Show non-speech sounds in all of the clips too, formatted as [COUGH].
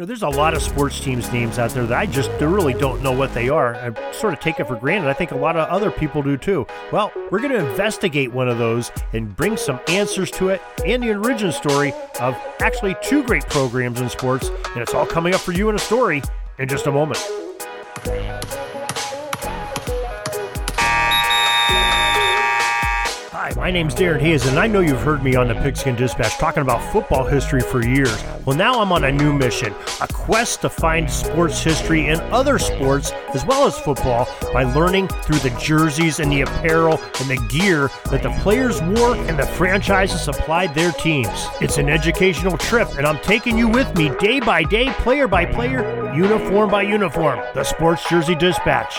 know, there's a lot of sports teams names out there that I just really don't know what they are. I sort of take it for granted. I think a lot of other people do too. Well, we're going to investigate one of those and bring some answers to it and the origin story of actually two great programs in sports. And it's all coming up for you in a story in just a moment. Hi, my name's Darren Hayes, and I know you've heard me on the Pigskin Dispatch talking about football history for years. Well, now I'm on a new mission a quest to find sports history in other sports as well as football by learning through the jerseys and the apparel and the gear that the players wore and the franchises supplied their teams. It's an educational trip, and I'm taking you with me day by day, player by player, uniform by uniform. The Sports Jersey Dispatch.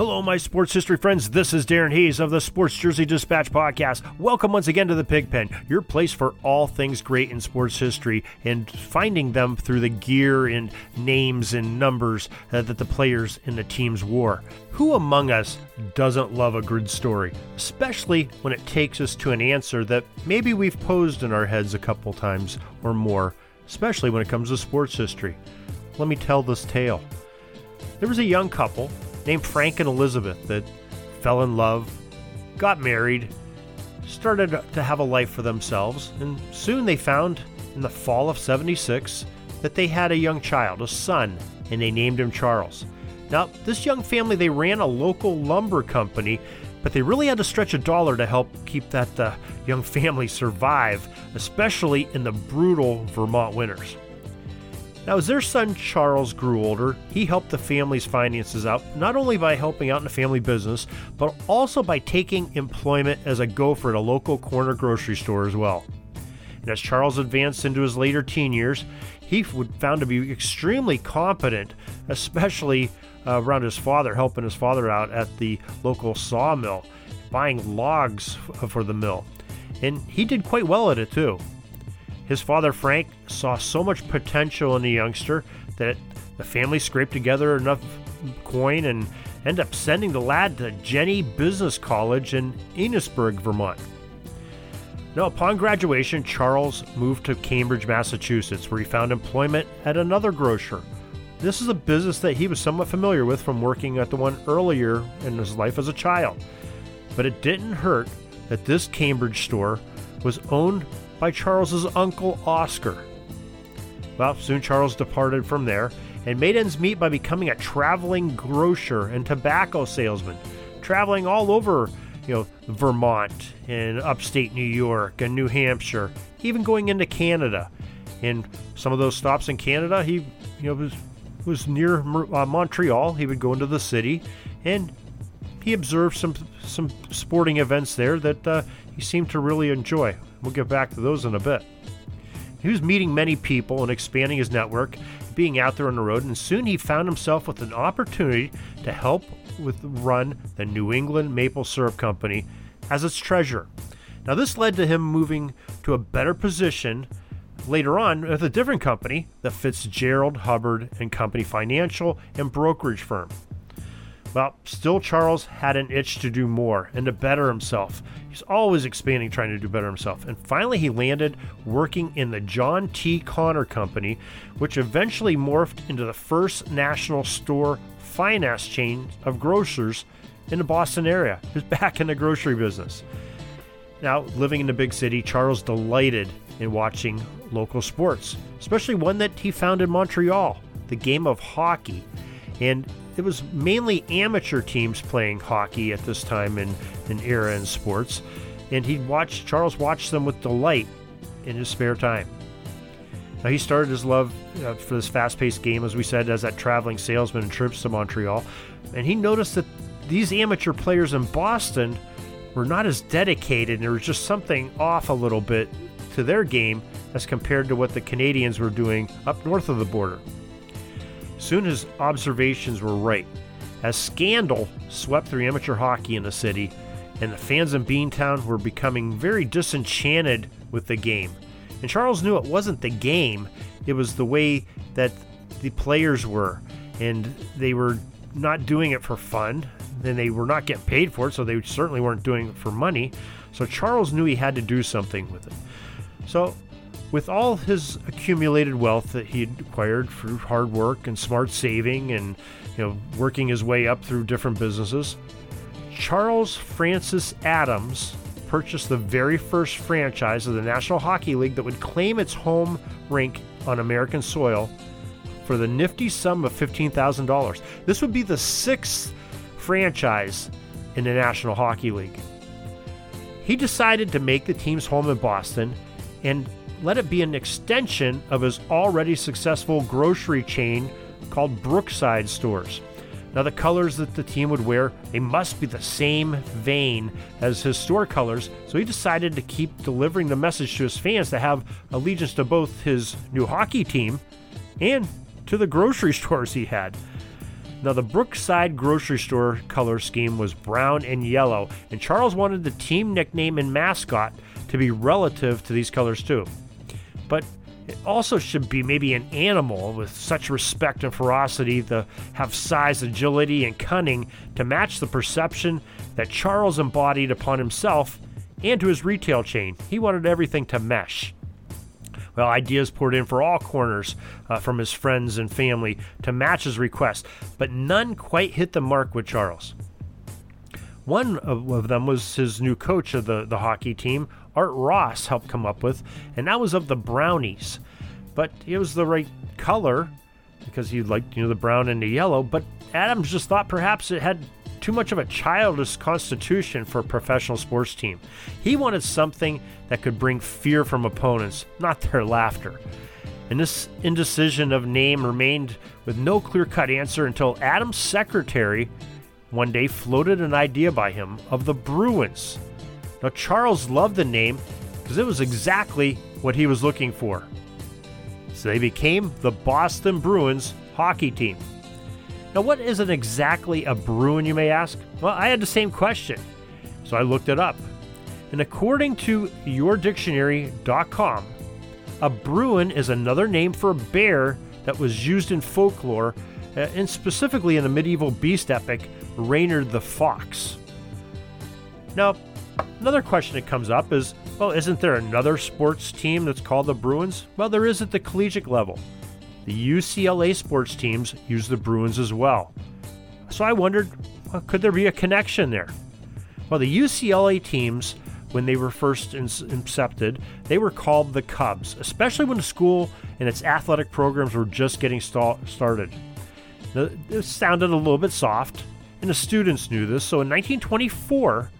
Hello, my sports history friends. This is Darren Hayes of the Sports Jersey Dispatch podcast. Welcome once again to the Pigpen, your place for all things great in sports history and finding them through the gear and names and numbers uh, that the players and the teams wore. Who among us doesn't love a good story, especially when it takes us to an answer that maybe we've posed in our heads a couple times or more, especially when it comes to sports history? Let me tell this tale. There was a young couple named Frank and Elizabeth that fell in love, got married, started to have a life for themselves, and soon they found in the fall of 76 that they had a young child, a son, and they named him Charles. Now, this young family, they ran a local lumber company, but they really had to stretch a dollar to help keep that uh, young family [LAUGHS] survive, especially in the brutal Vermont winters. Now, as their son Charles grew older, he helped the family's finances out not only by helping out in the family business, but also by taking employment as a gopher at a local corner grocery store as well. And as Charles advanced into his later teen years, he was found to be extremely competent, especially uh, around his father, helping his father out at the local sawmill, buying logs for the mill. And he did quite well at it too. His father, Frank, saw so much potential in the youngster that the family scraped together enough coin and ended up sending the lad to Jenny Business College in Enosburg, Vermont. Now, upon graduation, Charles moved to Cambridge, Massachusetts, where he found employment at another grocer. This is a business that he was somewhat familiar with from working at the one earlier in his life as a child. But it didn't hurt that this Cambridge store was owned by Charles's uncle Oscar. Well, soon Charles departed from there and made ends meet by becoming a traveling grocer and tobacco salesman, traveling all over, you know, Vermont and upstate New York and New Hampshire, even going into Canada. And some of those stops in Canada, he, you know, was was near uh, Montreal. He would go into the city, and he observed some some sporting events there that uh, he seemed to really enjoy. We'll get back to those in a bit. He was meeting many people and expanding his network, being out there on the road, and soon he found himself with an opportunity to help with run the New England Maple Syrup Company as its treasurer. Now, this led to him moving to a better position later on with a different company, the Fitzgerald Hubbard and Company financial and brokerage firm. Well, still, Charles had an itch to do more and to better himself. He's always expanding, trying to do better himself. And finally, he landed working in the John T. Connor Company, which eventually morphed into the first national store finance chain of grocers in the Boston area. He was [LAUGHS] back in the grocery business. Now, living in the big city, Charles delighted in watching local sports, especially one that he found in Montreal, the game of hockey. And it was mainly amateur teams playing hockey at this time in an era in sports, and he watched Charles watched them with delight in his spare time. Now he started his love uh, for this fast-paced game, as we said, as that traveling salesman and trips to Montreal, and he noticed that these amateur players in Boston were not as dedicated, and there was just something off a little bit to their game as compared to what the Canadians were doing up north of the border. Soon his observations were right, as scandal swept through amateur hockey in the city, and the fans in Beantown were becoming very disenchanted with the game. And Charles knew it wasn't the game, it was the way that the players were. and they were not doing it for fun. Then they were not getting paid for it, so they certainly weren't doing it for money. So Charles knew he had to do something with it. So, with all his accumulated wealth that he had acquired through hard work and smart saving and you know working his way up through different businesses, Charles Francis Adams purchased the very first franchise of the National Hockey League that would claim its home rink on American soil for the nifty sum of $15,000. This would be the sixth franchise in the National Hockey League. He decided to make the team's home in Boston and let it be an extension of his already successful grocery chain called Brookside Stores. Now, the colors that the team would wear, they must be the same vein as his store colors, so he decided to keep delivering the message to his fans to have allegiance to both his new hockey team and to the grocery [LAUGHS] stores he had. Now, the Brookside grocery store color scheme was brown and yellow, and Charles wanted the team nickname and mascot to be relative to these colors too. But it also should be maybe an animal with such respect and ferocity to have size, agility, and cunning to match the perception that Charles embodied upon himself and to his retail chain. He wanted everything to mesh. Well, ideas poured in for all corners uh, from his friends and family to match his request, but none quite hit the mark with Charles. One of them was his new coach of the, the hockey team, Art Ross helped come up with, and that was of the brownies. But it was the right color because he liked, you know, the brown and the yellow. But Adams just thought perhaps it had too much of a childish constitution for a professional sports team. He wanted something that could bring fear from opponents, not their laughter. And this indecision of name remained with no clear cut answer until Adams' secretary one day floated an idea by him of the Bruins. Now, Charles loved the name because it was exactly what he was looking for. So they became the Boston Bruins hockey team. Now, what isn't exactly a Bruin, you may ask? Well, I had the same question, so I looked it up. And according to yourdictionary.com, a Bruin is another name for a bear that was used in folklore, uh, and specifically in the medieval beast epic Reynard the Fox. Now, Another question that comes up is well, isn't there another sports team that's called the Bruins? Well, there is at the collegiate level. The UCLA sports teams use the Bruins as well. So I wondered, well, could there be a connection there? Well, the UCLA teams, when they were first incepted, they were called the Cubs, especially when the school and its athletic programs were just getting st- started. It sounded a little bit soft, and the students knew this. So in 1924,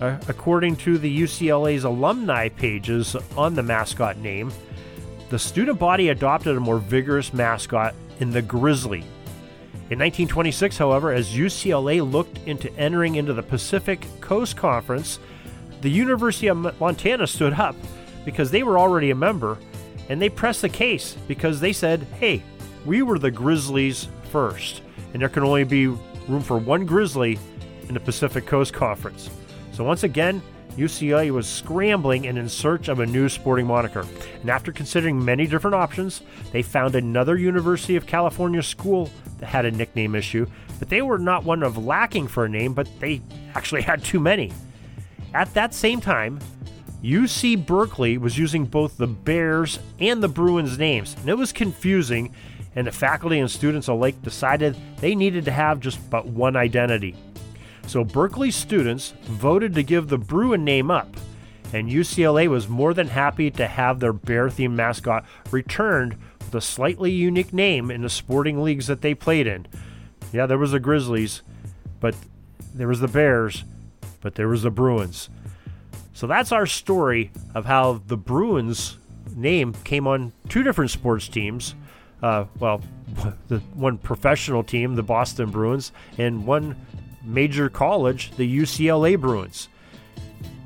uh, according to the UCLA's alumni pages on the mascot name, the student body adopted a more vigorous mascot in the Grizzly. In 1926, however, as UCLA looked into entering into the Pacific Coast Conference, the University of Montana stood up because they were already a member and they pressed the case because they said, hey, we were the Grizzlies first, and there can only be room for one Grizzly in the Pacific Coast Conference. So once again, UCLA was scrambling and in search of a new sporting moniker. And after considering many different options, they found another University of California school that had a nickname issue, but they were not one of lacking for a name, but they actually [LAUGHS] had too many. At that same time, UC Berkeley was using both the Bears and the Bruins names, and it was confusing, and the faculty and students alike decided they needed to have just but one identity. So Berkeley students voted to give the Bruin name up, and UCLA was more than happy to have their bear themed mascot returned with a slightly unique name in the sporting leagues that they played in. Yeah, there was the Grizzlies, but there was the Bears, but there was the Bruins. So that's our story of how the Bruins name came on two different sports teams. Uh, well, [LAUGHS] the one professional team, the Boston Bruins, and one major college, the UCLA Bruins.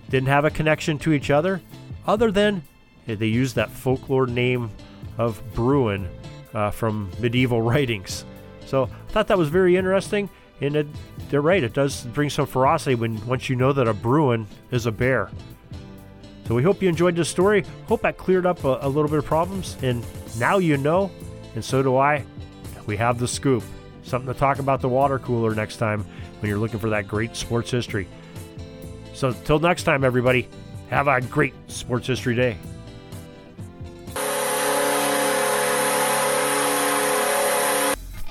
Didn't have a connection to each other, other than they used that folklore name of Bruin uh, from medieval [LAUGHS] writings. So I thought that was very interesting, and it, they're right. It does bring some ferocity when once you know that a Bruin is a bear. So we hope you enjoyed this story. Hope that cleared up a, a little bit of problems, and now you know, and so do I. We have the scoop. Something to talk about the water cooler next time when you're looking for that great sports history. So, till next time, everybody, have a great sports history day.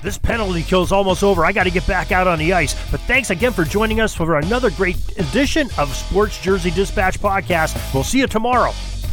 This penalty kill is almost over. I got to get back out on the ice. But thanks again for joining us for another great edition of Sports Jersey Dispatch Podcast. We'll see you tomorrow.